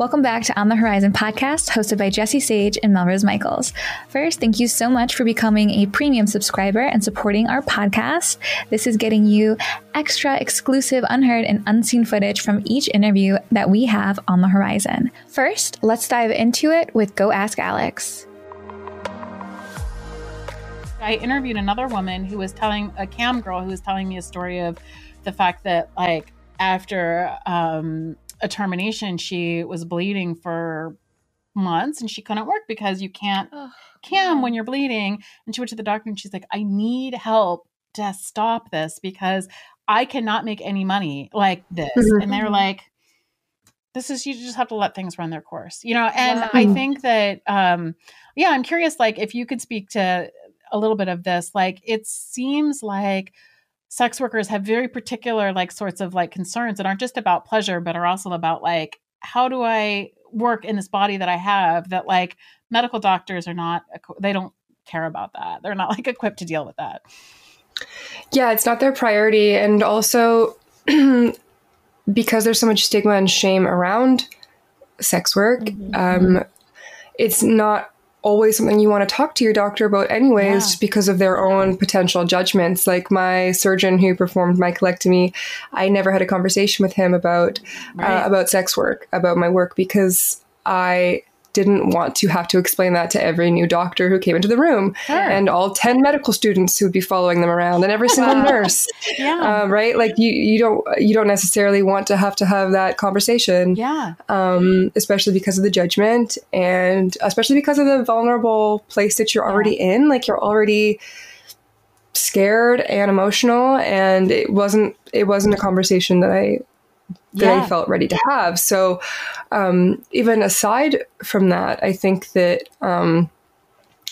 Welcome back to On the Whorizon podcast, hosted by Jessie Sage and Melrose Michaels. First, thank you so much for becoming a premium subscriber and supporting our podcast. This is getting you extra exclusive, unheard, and unseen footage from each interview that we have on the horizon. First, let's dive into it with Go Ask Alex. I interviewed another woman who was telling a cam girl who was telling me a story of the fact that like after um, a termination, she was bleeding for months and she couldn't work because you can't cam when you're bleeding. And she went to the doctor and she's like, I need help to stop this because I cannot make any money like this. Mhm. And they're like, this is you just have to let things run their course, you know. And Wow. I think that, um, yeah, I'm curious, like if you could speak to a little bit of this, like it seems like sex workers have very particular like sorts of like concerns that aren't just about pleasure but are also about like how do i work in this body that i have that like medical doctors are not they don't care about that they're not like equipped to deal with that Yeah, it's not their priority. And also, because there's so much stigma and shame around sex work, um, it's not always something you want to talk to your doctor about, anyways, Yeah. just because of their own potential judgments. Like my surgeon who performed my colectomy, I never had a conversation with him about Right. uh, about sex work, about my work, because I didn't want to have to explain that to every new doctor who came into the room Sure. and all 10 medical students who would be following them around and every single nurse. Yeah. Um, right? Like you, you don't you don't necessarily want to have to have that conversation. Yeah. Um, especially because of the judgment and especially because of the vulnerable place that you're already in. Like you're already scared and emotional and it wasn't it wasn't a conversation that i that Yeah. I felt ready to have. So, um, even aside from that, I think that um,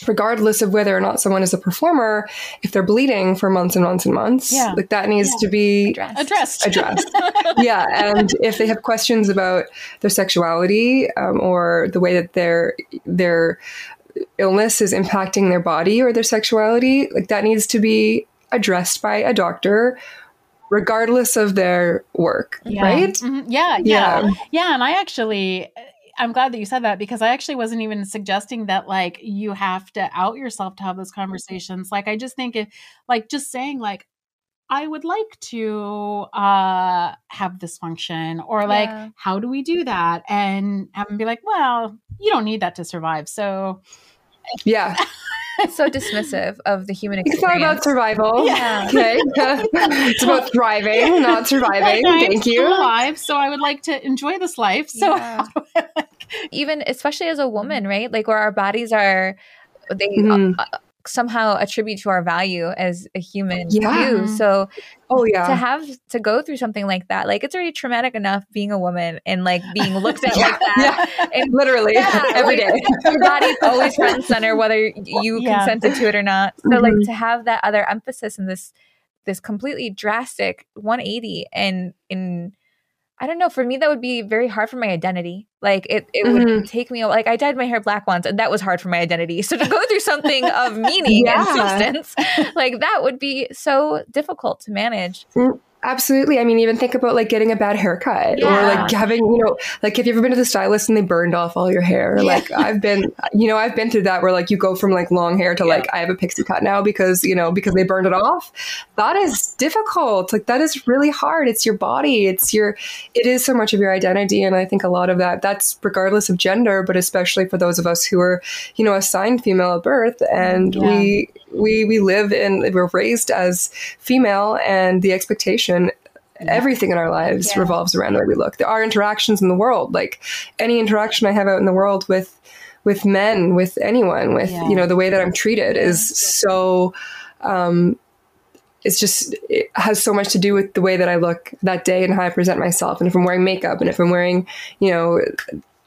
regardless of whether or not someone is a performer, if they're bleeding for months and months and months, Yeah. like that needs to be Addressed. addressed addressed. yeah, and if they have questions about their sexuality um, or the way that their their illness is impacting their body or their sexuality, like that needs to be addressed by a doctor, regardless of their work, Yeah. right? Mhm. yeah, Yeah. yeah, yeah. And I actually, I'm glad that you said that because I actually wasn't even suggesting that like you have to out yourself to have those conversations. Like, I just think if, like, just saying like, I would like to uh have this function, or like, Yeah. how do we do that? And have them be like, well, you don't need that to survive. So Yeah, so dismissive of the human experience. it's experience. not about survival. Yeah. Okay, it's about thriving, not surviving. I'm Thank still you. alive, so I would like to enjoy this life. So Yeah. even especially as a woman, right? Like where our bodies are, they uh, uh, somehow attribute to our value as a human Yeah. too. So Oh yeah. to have to go through something like that, like it's already traumatic enough being a woman and like being looked at Yeah, like that. And literally Yeah, every like- day. your body's always front and center, whether you Yeah. consented to it or not. So like Mhm. to have that other emphasis in this this completely drastic 180 and in I don't know, for me that would be very hard for my identity. Like it it would Mhm. take me like I dyed my hair black once and that was hard for my identity. So to go through something of meaning and substance, like that would be so difficult to manage. Absolutely. I mean, even think about like getting a bad haircut or like having, you know, like have you ever been to the stylist and they burned off all your hair? Like I've been, you know, I've been through that where like you go from like long hair to like I have a pixie cut now because, you know, because they burned it off. That is difficult. Like that is really hard. It's your body. It's your, it is so much of your identity. And I think a lot of that, that's regardless of gender, but especially for those of us who are, you know, assigned female at birth and Yeah. we, we, we live in, we're raised as female and the expectation everything in our lives Yeah. revolves around the way we look. There are interactions in the world, like any interaction I have out in the world with with men, with anyone, with Yeah. you know the way that I'm treated is so. Um, it's just it has so much to do with the way that I look that day and how I present myself, and if I'm wearing makeup, and if I'm wearing, you know.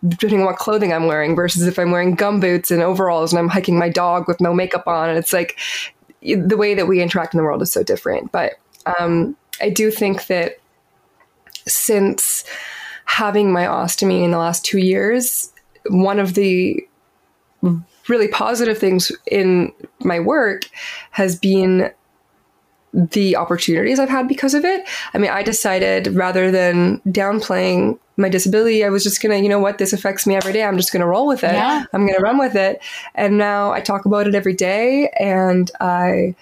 Depending on what clothing I'm wearing, versus if I'm wearing gum boots and overalls and I'm hiking my dog with no makeup on, and it's like the way that we interact in the world is so different. But um, I do think that since having my ostomy in the last two years, one of the really positive things in my work has been the opportunities I've had because of it. I mean, I decided rather than downplaying my disability, I was just gonna, you know what, this affects me every day. I'm just gonna roll with it. Yeah. I'm gonna run with it. And now I talk about it every day and I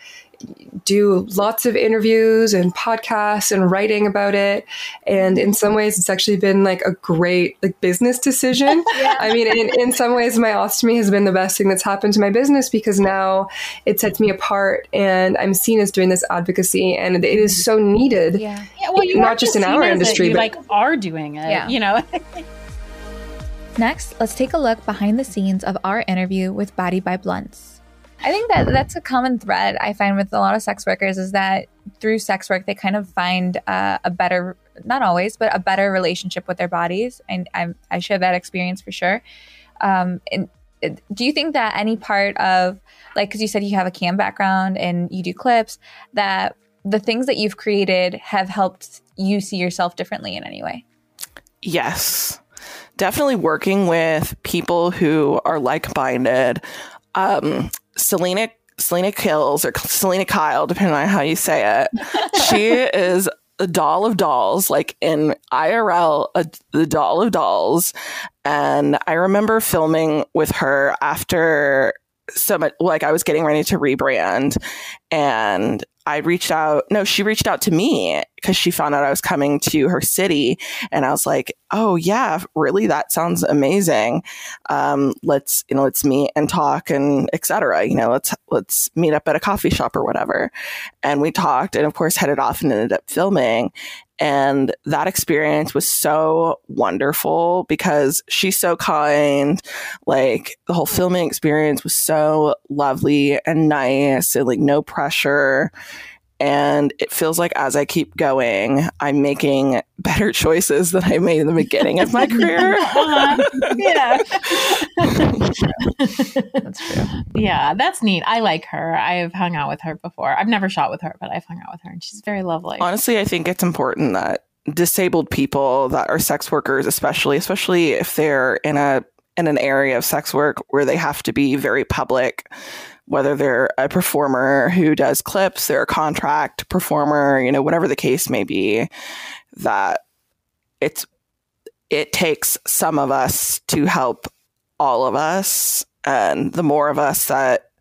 do lots of interviews and podcasts and writing about it. And in some ways it's actually been like a great like business decision. Yeah. i mean in, in some ways my ostomy has been the best thing that's happened to my business because now it sets me apart and i'm seen as doing this advocacy and it is so needed. Yeah, yeah well, not just in our industry you but like are doing it yeah. you know? Next let's take a look behind the scenes of our interview with body by blunts I think that that's a common thread I find with a lot of sex workers is that through sex work they kind of find uh, a better, not always, but a better relationship with their bodies, and I, I share that experience for sure. Um, and do you think that any part of like because you said you have a cam background and you do clips that the things that you've created have helped you see yourself differently in any way? Yes definitely working with people who are like-minded um, Selena Selena Kills or Selena Kyle, depending on how you say it. she is a doll of dolls, like in IRL, a, the doll of dolls. And I remember filming with her after so much, like I was getting ready to rebrand, and I reached out. No, she reached out to me because she found out I was coming to her city, and I was like, "Oh yeah, really? That sounds amazing. Um, let's you know, let's meet and talk and etc. You know, let's let's meet up at a coffee shop or whatever." And we talked, and of course, headed off and ended up filming. And that experience was so wonderful because she's so kind. Like the whole filming experience was so lovely and nice and like no pressure. And it feels like as I keep going, I'm making better choices than I made in the beginning of my career. uh-huh. Yeah. that's true. Yeah, that's neat. I like her. I've hung out with her before. I've never shot with her, but I've hung out with her and she's very lovely. Honestly, I think it's important that disabled people that are sex workers, especially, especially if they're in a in an area of sex work where they have to be very public whether they're a performer who does clips, they're a contract performer, you know, whatever the case may be, that it's it takes some of us to help all of us. And the more of us that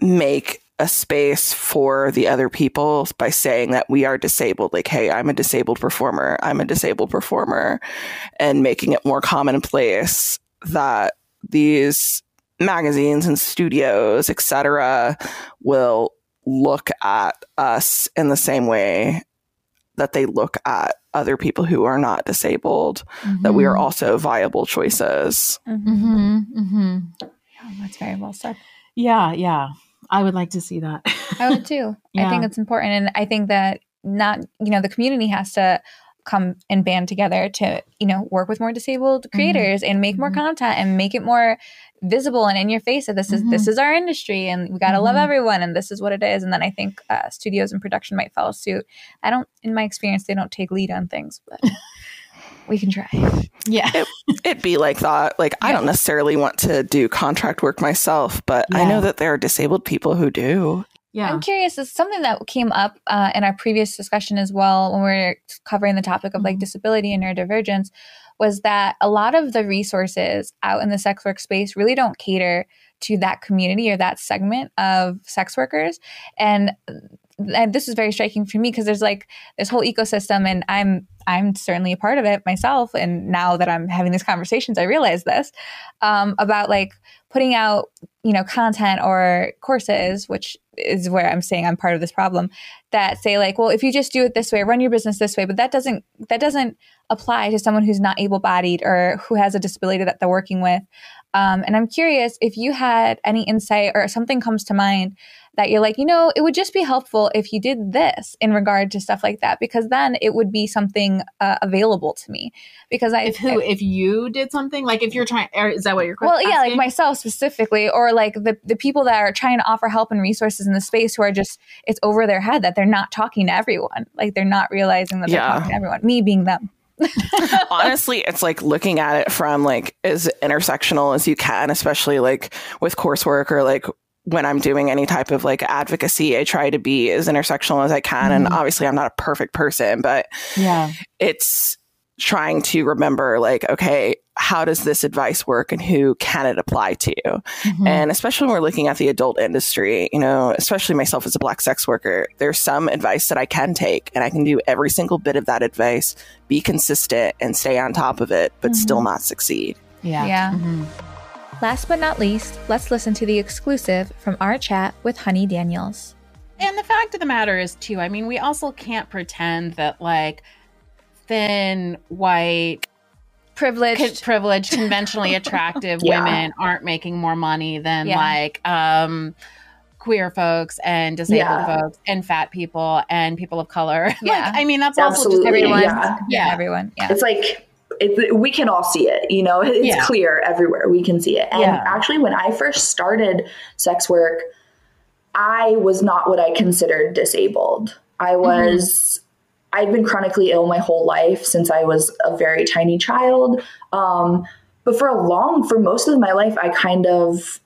make a space for the other people by saying that we are disabled, like, hey, I'm a disabled performer, I'm a disabled performer, and making it more commonplace that these magazines and studios, etc., will look at us in the same way that they look at other people who are not disabled, mm-hmm. that we are mm-hmm. also viable choices. Mm-hmm. Mm-hmm. Oh, that's very well said. Yeah, yeah. I would like to see that. I would too. Yeah. I think it's important. And I think that not, you know, the community has to come and band together to you know work with more disabled mm-hmm. creators mm-hmm. and make more mm-hmm. content and make it more visible and in your face that this is mm-hmm. this is our industry and we got to love mm-hmm. everyone and this is what it is and then i think uh, studios and production might follow suit i don't in my experience they don't take lead on things but we can try yeah it, would be like that like yeah. i don't necessarily want to do contract work myself but yeah. i know that there are disabled people who do yeah. I'm curious. It's something that came up uh, in our previous discussion as well when we are covering the topic of like mm-hmm. disability and neurodivergence was that a lot of the resources out in the sex work space really don't cater to that community or that segment of sex workers. And, and this is very striking for me because there's like this whole ecosystem and I'm I'm certainly a part of it myself. And now that I'm having these conversations, I realize this um, about like putting out, you know, content or courses, which is where I'm saying I'm part of this problem, that say like, well, if you just do it this way, run your business this way, but that doesn't that doesn't apply to someone who's not able-bodied or who has a disability that they're working with. Um, and I'm curious if you had any insight or something comes to mind that you're like, you know, it would just be helpful if you did this in regard to stuff like that, because then it would be something uh, available to me. Because I, if who, I, if you did something like if you're trying, is that what you're? Well, yeah, like myself specifically, or like the the people that are trying to offer help and resources in the space who are just it's over their head that they're not talking to everyone, like they're not realizing that they're yeah. talking to everyone. Me being them. Honestly, it's like looking at it from like as intersectional as you can, especially like with coursework or like when I'm doing any type of like advocacy, I try to be as intersectional as I can. Mm-hmm. And obviously, I'm not a perfect person, but yeah, it's trying to remember like, okay, how does this advice work and who can it apply to? Mm-hmm. And especially when we're looking at the adult industry, you know, especially myself as a black sex worker, there's some advice that I can take and I can do every single bit of that advice, be consistent and stay on top of it, but mm-hmm. still not succeed. Yeah. Yeah. Last but not least, let's listen to the exclusive from our chat with Hunny Daniels. And the fact of the matter is, too, I mean, we also can't pretend that, like, thin, white, privileged, co- privileged, conventionally attractive yeah. women aren't making more money than yeah. like um, queer folks and disabled yeah. folks and fat people and people of color. Yeah, like, I mean that's Absolutely. also just everyone. Yeah. yeah, everyone. Yeah, it's like. It, we can all see it, you know, it's clear everywhere. We can see it. And actually, when I first started sex work, I was not what I considered disabled. I mm-hmm. was I've been chronically ill my whole life since I was a very tiny child. Um, but for a long, for most of my life, I kind of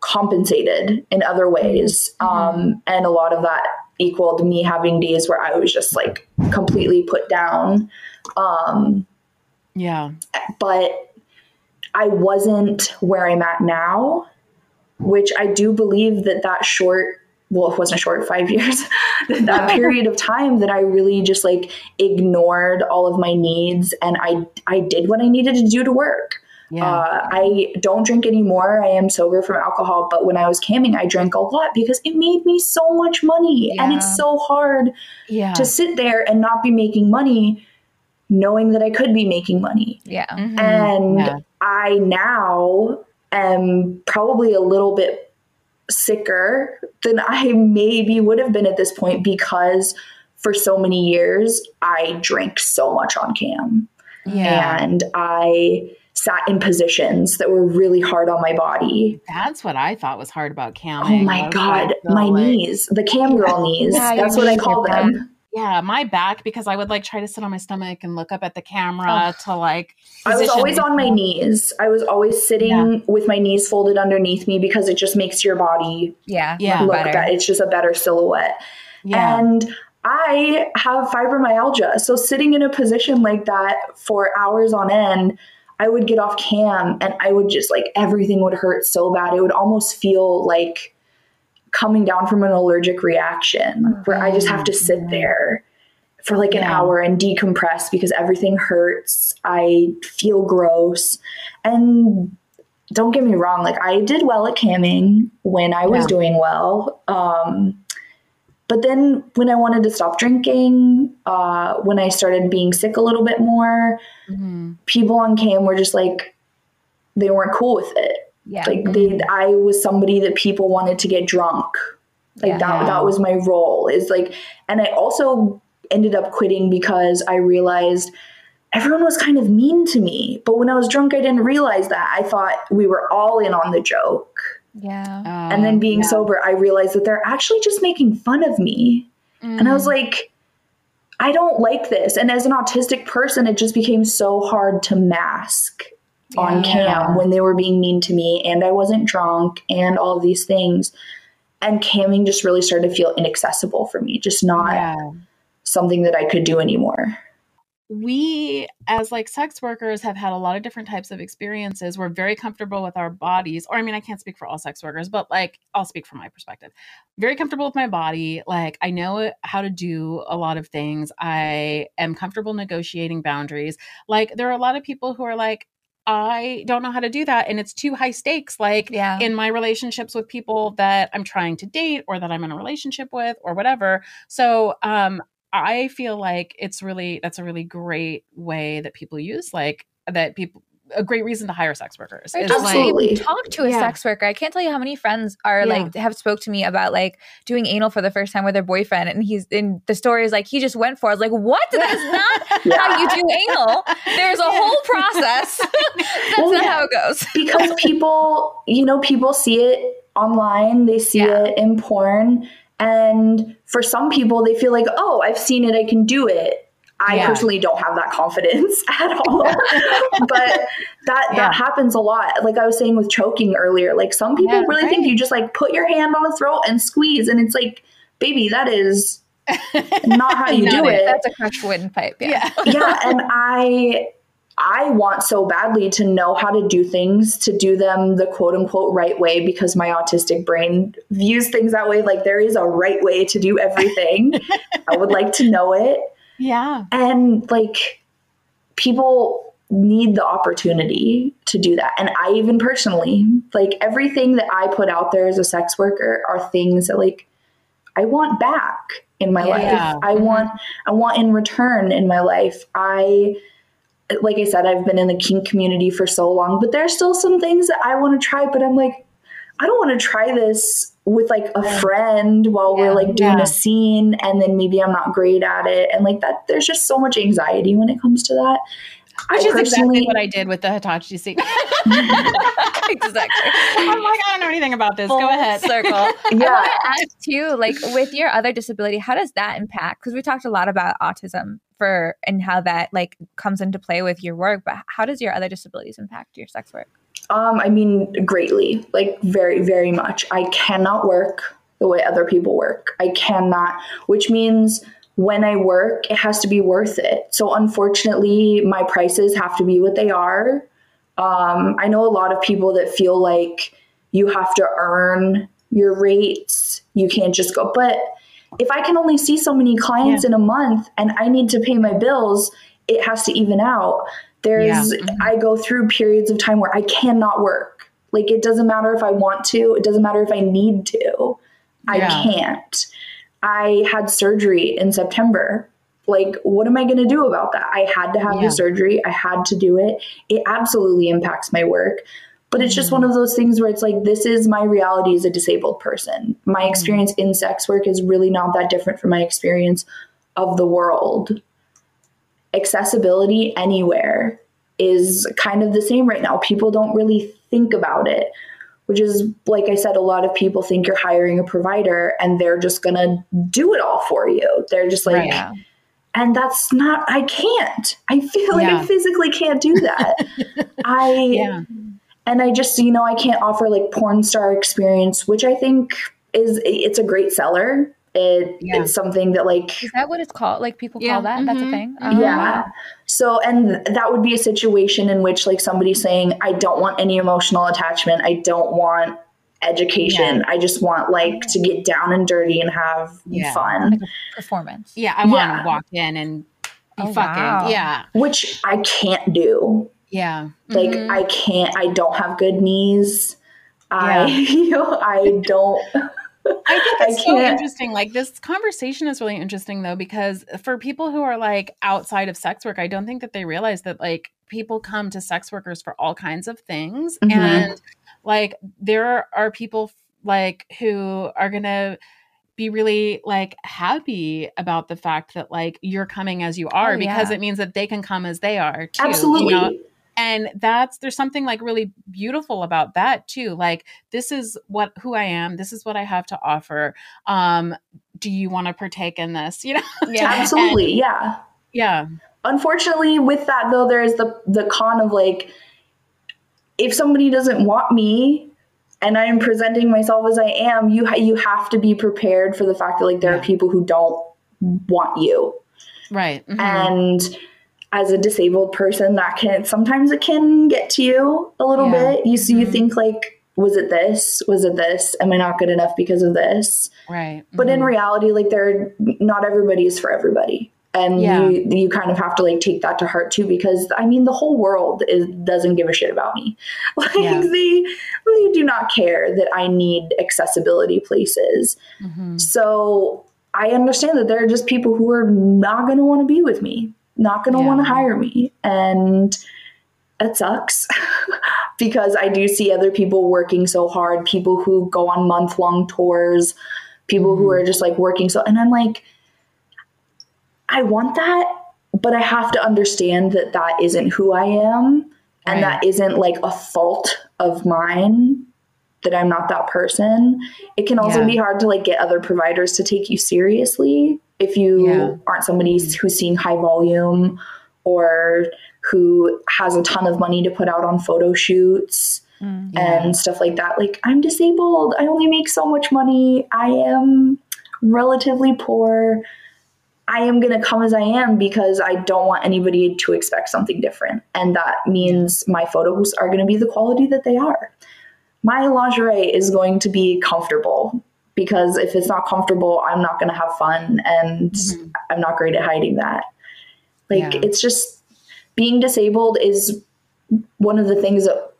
compensated in other ways. Mm-hmm. Um, and a lot of that equaled me having days where I was just like completely put down. Um, yeah. But I wasn't where I'm at now, which I do believe that that short well, it wasn't a short, five years, that period of time that I really just like ignored all of my needs and I, I did what I needed to do to work. Yeah. Uh, I don't drink anymore. I am sober from alcohol, but when I was camming, I drank a lot because it made me so much money. Yeah. And it's so hard yeah. to sit there and not be making money knowing that I could be making money. Yeah. Mm-hmm. And yeah. I now am probably a little bit sicker than I maybe would have been at this point because for so many years I drank so much on cam. Yeah. And I sat in positions that were really hard on my body. That's what I thought was hard about cam. Oh my god, my like, knees, the cam girl knees. Yeah, That's what I call them yeah, my back because I would like try to sit on my stomach and look up at the camera oh. to like. I was always on my knees. I was always sitting yeah. with my knees folded underneath me because it just makes your body yeah yeah look better. better. It's just a better silhouette. Yeah. And I have fibromyalgia, so sitting in a position like that for hours on end. I would get off cam and I would just like everything would hurt so bad. It would almost feel like coming down from an allergic reaction where I just have to sit mm-hmm. there for like an yeah. hour and decompress because everything hurts. I feel gross. And don't get me wrong, like I did well at camming when I was yeah. doing well. Um, but then when I wanted to stop drinking, uh, when I started being sick a little bit more, mm-hmm. people on cam were just like, they weren't cool with it. Yeah. Like they, mm-hmm. I was somebody that people wanted to get drunk. Like yeah. that, that was my role is like, and I also ended up quitting because I realized everyone was kind of mean to me. But when I was drunk, I didn't realize that. I thought we were all in on the joke. Yeah. Um, and then being yeah. sober, I realized that they're actually just making fun of me. Mm. And I was mm. like, I don't like this. And as an autistic person, it just became so hard to mask yeah. on cam when they were being mean to me and I wasn't drunk and all these things. And camming just really started to feel inaccessible for me, just not yeah. something that I could do anymore. We, as like sex workers, have had a lot of different types of experiences. We're very comfortable with our bodies, or I mean, I can't speak for all sex workers, but like I'll speak from my perspective. Very comfortable with my body. Like I know how to do a lot of things. I am comfortable negotiating boundaries. Like there are a lot of people who are like, I don't know how to do that. And it's too high stakes, like yeah. in my relationships with people that I'm trying to date or that I'm in a relationship with or whatever. So, um, I feel like it's really, that's a really great way that people use, like that people, a great reason to hire sex workers. Or just like, talk to a yeah. sex worker. I can't tell you how many friends are yeah. like have spoke to me about like doing anal for the first time with their boyfriend, and he's in the story is like he just went for. it. I was like, what? That is not yeah. how you do anal. There's a whole process. That's well, not how it goes. because people, you know, people see it online. They see it in porn, and for some people, they feel like, oh, I've seen it. I can do it. I yeah. personally don't have that confidence at all. but that yeah. that happens a lot. Like I was saying with choking earlier, like some people yeah, really right. think you just like put your hand on the throat and squeeze and it's like, baby, that is not how you do it. That's a crushed windpipe. Yeah. yeah, and I I want so badly to know how to do things, to do them the quote unquote right way because my autistic brain views things that way. Like there is a right way to do everything. I would like to know it. Yeah. And like people need the opportunity to do that. And I even personally, like everything that I put out there as a sex worker are things that like I want back in my yeah. life. I mm-hmm. want I want in return in my life. I like I said, I've been in the kink community for so long, but there's still some things that I want to try, but I'm like, I don't want to try this with like a friend while yeah, we're like doing yeah. a scene and then maybe I'm not great at it. And like that, there's just so much anxiety when it comes to that. Which I is exactly what I did with the Hitachi scene. exactly. I'm like, I don't know anything about this. Full Go ahead. Circle. yeah. I want to ask too, like with your other disability, how does that impact? Because we talked a lot about autism for and how that like comes into play with your work, but how does your other disabilities impact your sex work? Um, I mean, greatly, like very, very much. I cannot work the way other people work. I cannot, which means when I work, it has to be worth it. So unfortunately, my prices have to be what they are. Um, I know a lot of people that feel like you have to earn your rates. You can't just go, but if I can only see so many clients yeah. in a month and I need to pay my bills, it has to even out. There's, yeah. I go through periods of time where I cannot work. Like, it doesn't matter if I want to, it doesn't matter if I need to. I can't. I had surgery in September. Like, what am I going to do about that? I had to have yeah. the surgery. I had to do it. It absolutely impacts my work. But it's just one of those things where it's like, this is my reality as a disabled person. My mm. experience in sex work is really not that different from my experience of the world. Accessibility anywhere is kind of the same right now. People don't really think about it, which is, like I said, a lot of people think you're hiring a provider and they're just going to do it all for you. They're just like, right. and that's not, I can't. I feel like yeah. I physically can't do that. I. Yeah and I just you know I can't offer like porn star experience, which I think is it's a great seller. It, yeah. It's something that like is that what it's called? Like people yeah. call that? Mm-hmm. That's a mm-hmm. thing. Uh-huh. Yeah. So and that would be a situation in which like somebody saying, I don't want any emotional attachment. I don't want education. Yeah. I just want like to get down and dirty and have yeah. fun. Like performance. Yeah, I want to walk in and be oh, fucking. Wow. Yeah. Which I can't do. Yeah. Like mm-hmm. I can't I don't have good knees. Yeah. I you know, I don't I think it's I so interesting. Like this conversation is really interesting though, because for people who are like outside of sex work, I don't think that they realize that like people come to sex workers for all kinds of things. Mm-hmm. And like there are people like who are gonna be really like happy about the fact that like you're coming as you are oh, because it means that they can come as they are too. Absolutely. You know? And that's there's something like really beautiful about that too like this is what who i am this is what i have to offer um do you want to partake in this you know? Yeah. Absolutely and, yeah. Yeah. Unfortunately with that though there's the the con of like if somebody doesn't want me and i'm presenting myself as i am you ha- you have to be prepared for the fact that like there yeah. are people who don't want you. Right mm-hmm. and as a disabled person that can sometimes it can get to you a little yeah. bit you see mm-hmm. you think like was it this was it this am i not good enough because of this right mm-hmm. but in mm-hmm. reality like they're not everybody is for everybody and yeah. you you kind of have to like take that to heart too because i mean the whole world is doesn't give a shit about me like yeah. they they do not care that i need accessibility places mm-hmm. so i understand that there are just people who are not going to want to be with me not going to yeah. want to hire me. And it sucks because I do see other people working so hard, people who go on month long tours, people mm-hmm. who are just like working so, and I'm like, I want that, but I have to understand that that isn't who I am. And right. that isn't like a fault of mine that I'm not that person. It can also yeah. be hard to like get other providers to take you seriously if you yeah. aren't somebody who's seeing high volume or who has a ton of money to put out on photo shoots mm, yeah. and stuff like that. Like, I'm disabled. I only make so much money. I am relatively poor. I am going to come as I am because I don't want anybody to expect something different. And that means my photos are going to be the quality that they are. My lingerie is going to be comfortable because if it's not comfortable, I'm not going to have fun and mm-hmm. I'm not great at hiding that. Like, yeah. it's just being disabled is one of the things that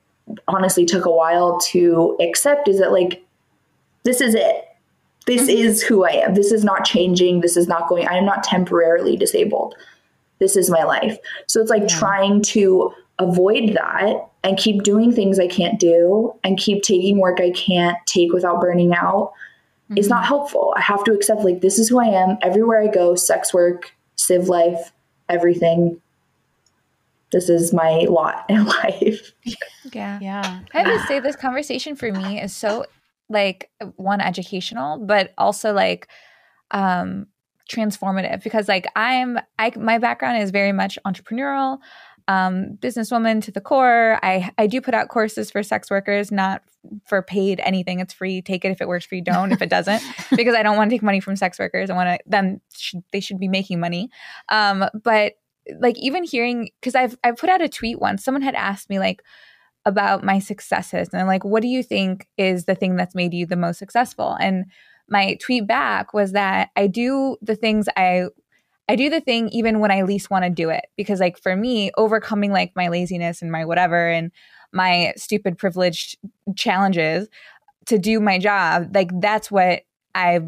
honestly took a while to accept is that, like, this is it this mm-hmm. is who I am. This is not changing. This is not going, I am not temporarily disabled. This is my life. So it's like yeah. trying to avoid that and keep doing things I can't do and keep taking work I can't take without burning out mm-hmm. is not mm-hmm. helpful. I have to accept, like, this is who I am. Everywhere I go, sex work, civ life, everything. This is my lot in life. Yeah. Yeah. I have to say, this conversation for me is so like one educational but also like um transformative because like i'm i my background is very much entrepreneurial um businesswoman to the core. I i do put out courses for sex workers not for paid anything. It's free. Take it if it works for you. Don't if it doesn't. Because i don't want to take money from sex workers. I want to them should, they should be making money. Um but like even hearing because i've i've put out a tweet once. Someone had asked me like about my successes. And I'm like, what do you think is the thing that's made you the most successful? And my tweet back was that I do the things I I do the thing even when I least want to do it because like for me overcoming like my laziness and my whatever and my stupid privileged challenges to do my job like that's what I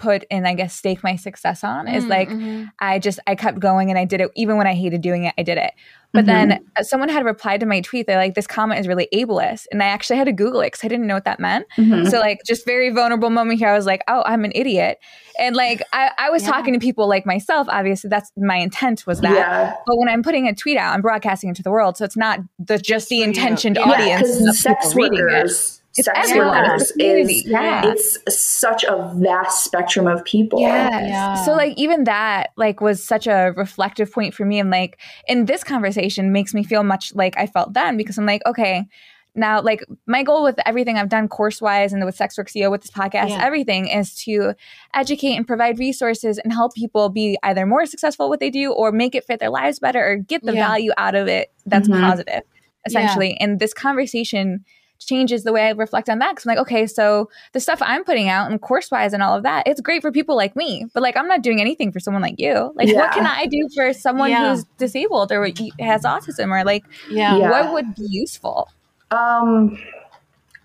put and I guess stake my success on is mm, like mm-hmm. I just I kept going and I did it even when I hated doing it I did it but mm-hmm. then uh, someone had replied to my tweet. They're like, this comment is really ableist. And I actually had to Google it because I didn't know what that meant. Mm-hmm. So, like, just very vulnerable moment here. I was like, oh, I'm an idiot. And like, I, I was yeah. talking to people like myself. Obviously, that's my intent was that. Yeah. But when I'm putting a tweet out, I'm broadcasting it to the world. So it's not the just the intentioned yeah. audience. Sex workers it's sex workers is yeah. it's such a vast spectrum of people. Yes. Yeah. So like even that like was such a reflective point for me and like in this conversation makes me feel much like I felt then because I'm like okay now like my goal with everything I've done course wise and with Sex Work CEO with this podcast yeah. everything is to educate and provide resources and help people be either more successful what they do or make it fit their lives better or get the yeah. value out of it that's mm-hmm. positive essentially and this conversation changes the way I reflect on that. Cause I'm like, okay, so the stuff I'm putting out and course wise and all of that, it's great for people like me, but like, I'm not doing anything for someone like you. Like, yeah. what can I do for someone yeah. who's disabled or has autism or like, yeah. what would be useful? Um,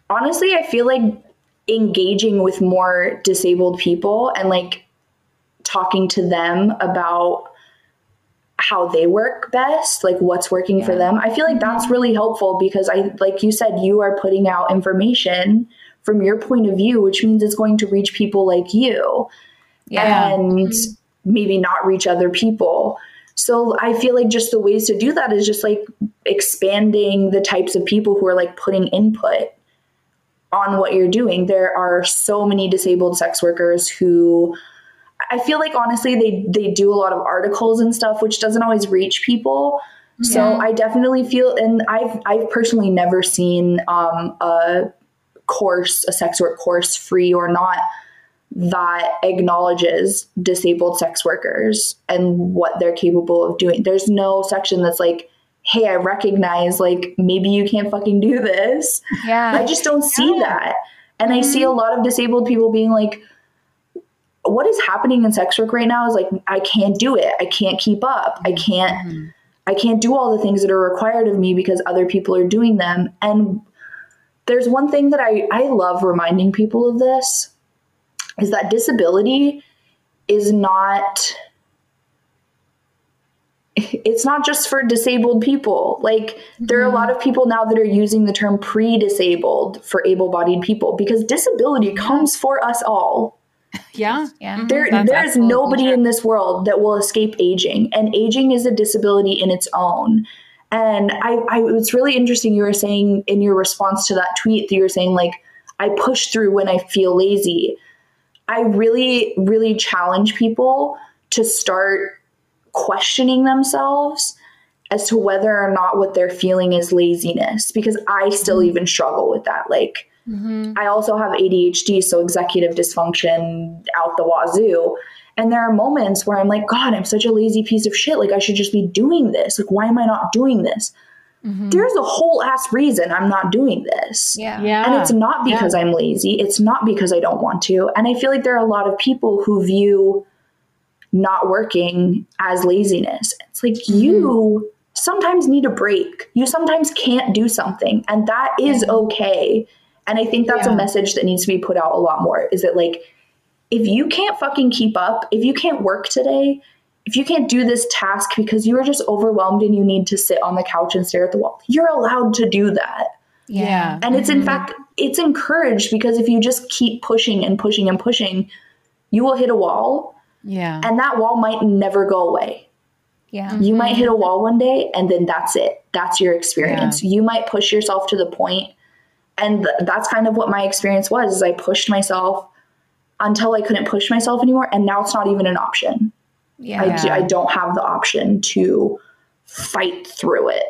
honestly, I feel like engaging with more disabled people and like talking to them about how they work best, like what's working yeah. for them. I feel like that's mm-hmm. really helpful because I like you said you are putting out information from your point of view, which means it's going to reach people like you. Yeah. And mm-hmm. maybe not reach other people. So I feel like just the ways to do that is just like expanding the types of people who are like putting input on what you're doing. There are so many disabled sex workers who I feel like honestly they they do a lot of articles and stuff which doesn't always reach people. Yeah. So I definitely feel and I've I've personally never seen um, a course, a sex work course free or not that acknowledges disabled sex workers and what they're capable of doing. There's no section that's like, hey, I recognize like maybe you can't fucking do this. Yeah. I just don't see yeah. that. And mm-hmm. I see a mm-hmm. lot of disabled people being like, what is happening in sex work right now is like I can't do it. I can't keep up. I can't mm-hmm. I can't do all the things that are required of me because other people are doing them. And there's one thing that I, I love reminding people of this is that disability is not it's not just for disabled people. Like there are a mm-hmm. lot of people now that are using the term pre-disabled for able-bodied people because disability comes for us all. Yeah. Yeah. There, there's nobody true. in this world that will escape aging, and aging is a disability in its own. And I, I, it's really interesting. You were saying in your response to that tweet that you were saying like, I push through when I feel lazy. I really, really challenge people to start questioning themselves as to whether or not what they're feeling is laziness because I still mm-hmm. even struggle with that. Like, mm-hmm. I also have ADHD, so executive dysfunction out the wazoo. And there are moments where I'm like, God, I'm such a lazy piece of shit. Like, I should just be doing this. Like, why am I not doing this? Mm-hmm. There's a whole ass reason I'm not doing this. Yeah. yeah. And it's not because yeah. I'm lazy. It's not because I don't want to. And I feel like there are a lot of people who view not working as laziness. It's like mm-hmm. you sometimes need a break. You sometimes can't do something, and that is okay. And I think that's yeah. a message that needs to be put out a lot more is that, like, if you can't fucking keep up, if you can't work today, if you can't do this task because you are just overwhelmed and you need to sit on the couch and stare at the wall, you're allowed to do that. Yeah. And it's in mm-hmm. fact, it's encouraged because if you just keep pushing and pushing and pushing, you will hit a wall. Yeah. And that wall might never go away. Yeah. You might hit a wall one day and then that's it. That's your experience. Yeah. You might push yourself to the point and th- that's kind of what my experience was is I pushed myself until I couldn't push myself anymore and now it's not even an option. Yeah. I, I don't have the option to fight through it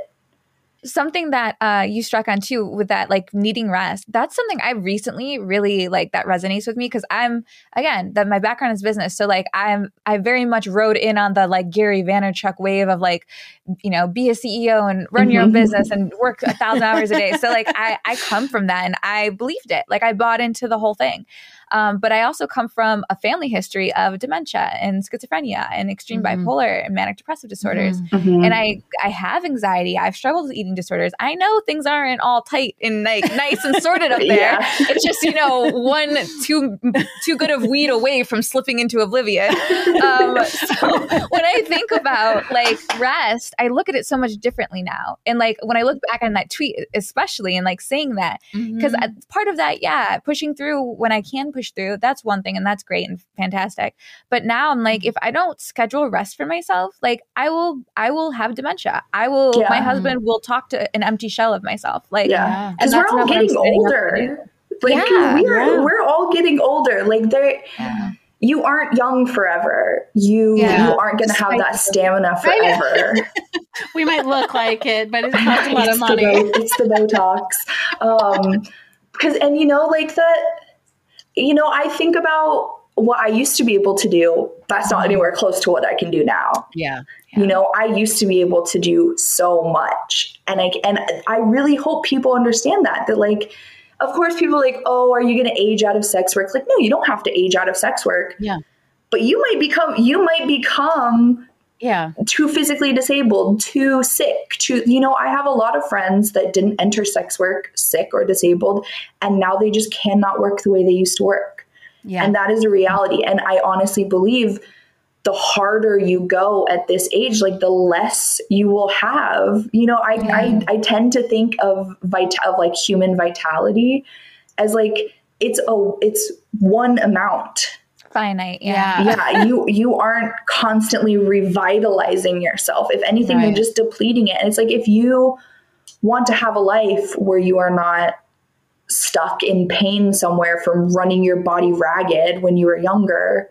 something that uh, you struck on too with that like needing rest that's something i recently really like that resonates with me because i'm again that my background is business so like i'm i very much rode in on the like gary vaynerchuk wave of like you know be a ceo and run your own mm-hmm. business and work a thousand hours a day so like i i come from that and i believed it like i bought into the whole thing um, but I also come from a family history of dementia and schizophrenia and extreme mm-hmm. bipolar and manic depressive disorders. Mm-hmm. mm-hmm. And I, I have anxiety. I've struggled with eating disorders. I know things aren't all tight and like nice and sorted up there. yeah. It's just, you know, one too too good of weed away from slipping into oblivion. Um, so when I think about like rest, I look at it so much differently now. And like when I look back on that tweet, especially and like saying that, because mm-hmm. part of that, yeah, pushing through when I can push through, that's one thing and that's great and fantastic. But now I'm like, if I don't schedule rest for myself, like I will, I will have dementia. I will, yeah. my husband will talk to an empty shell of myself. Like, yeah, because we're all getting older. Like yeah, we are, yeah. we're all getting older. Like there, yeah. you aren't young forever. You yeah. you aren't going to have that stamina forever. we might look like it, but it costs a lot of money. The, it's the Botox. Um, because and you know, like that you know, I think about what I used to be able to do. That's not anywhere close to what I can do now. Yeah. yeah. You know, I used to be able to do so much. And I and I really hope people understand that that like of course people like, "Oh, are you going to age out of sex work?" Like, no, you don't have to age out of sex work. Yeah. But you might become you might become yeah too physically disabled too sick too you know i have a lot of friends that didn't enter sex work sick or disabled and now they just cannot work the way they used to work yeah. and that is a reality and i honestly believe the harder you go at this age like the less you will have you know i. I, I tend to think of vit- of like human vitality as like it's a it's one amount finite. Yeah. Yeah. you you aren't constantly revitalizing yourself. If anything, right. you're just depleting it. And it's like if you want to have a life where you are not stuck in pain somewhere from running your body ragged when you were younger,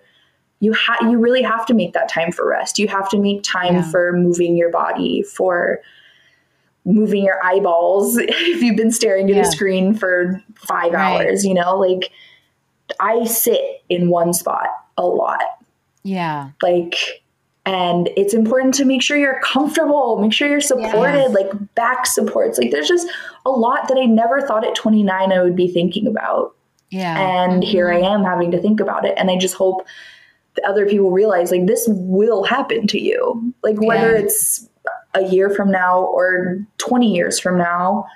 you have you really have to make that time for rest. You have to make time yeah. for moving your body, for moving your eyeballs if you've been staring at yeah. a screen for five right. hours, you know, like I sit in one spot a lot. Yeah. Like, and it's important to make sure you're comfortable, make sure you're supported, yeah. like back supports. Like, there's just a lot that I never thought at 29 I would be thinking about. Yeah. And mm-hmm. here I am having to think about it. And I just hope other people realize like this will happen to you. Like, whether yeah. it's a year from now or 20 years from now,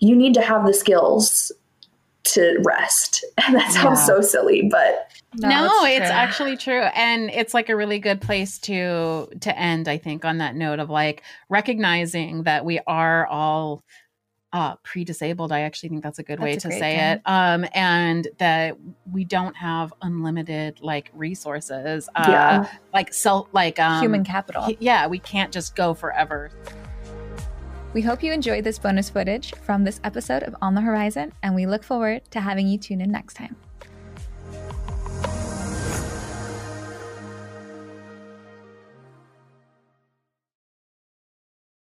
you need to have the skills to rest. And that sounds yeah. so silly, but no, no it's, it's actually true. And it's like a really good place to to end, I think, on that note of like recognizing that we are all uh, pre-disabled. I actually think that's a good that's way a to say thing. it. Um, and that we don't have unlimited like resources. Uh, yeah. like self like um, human capital. Yeah, we can't just go forever. We hope you enjoyed this bonus footage from this episode of On the Whorizon, and we look forward to having you tune in next time.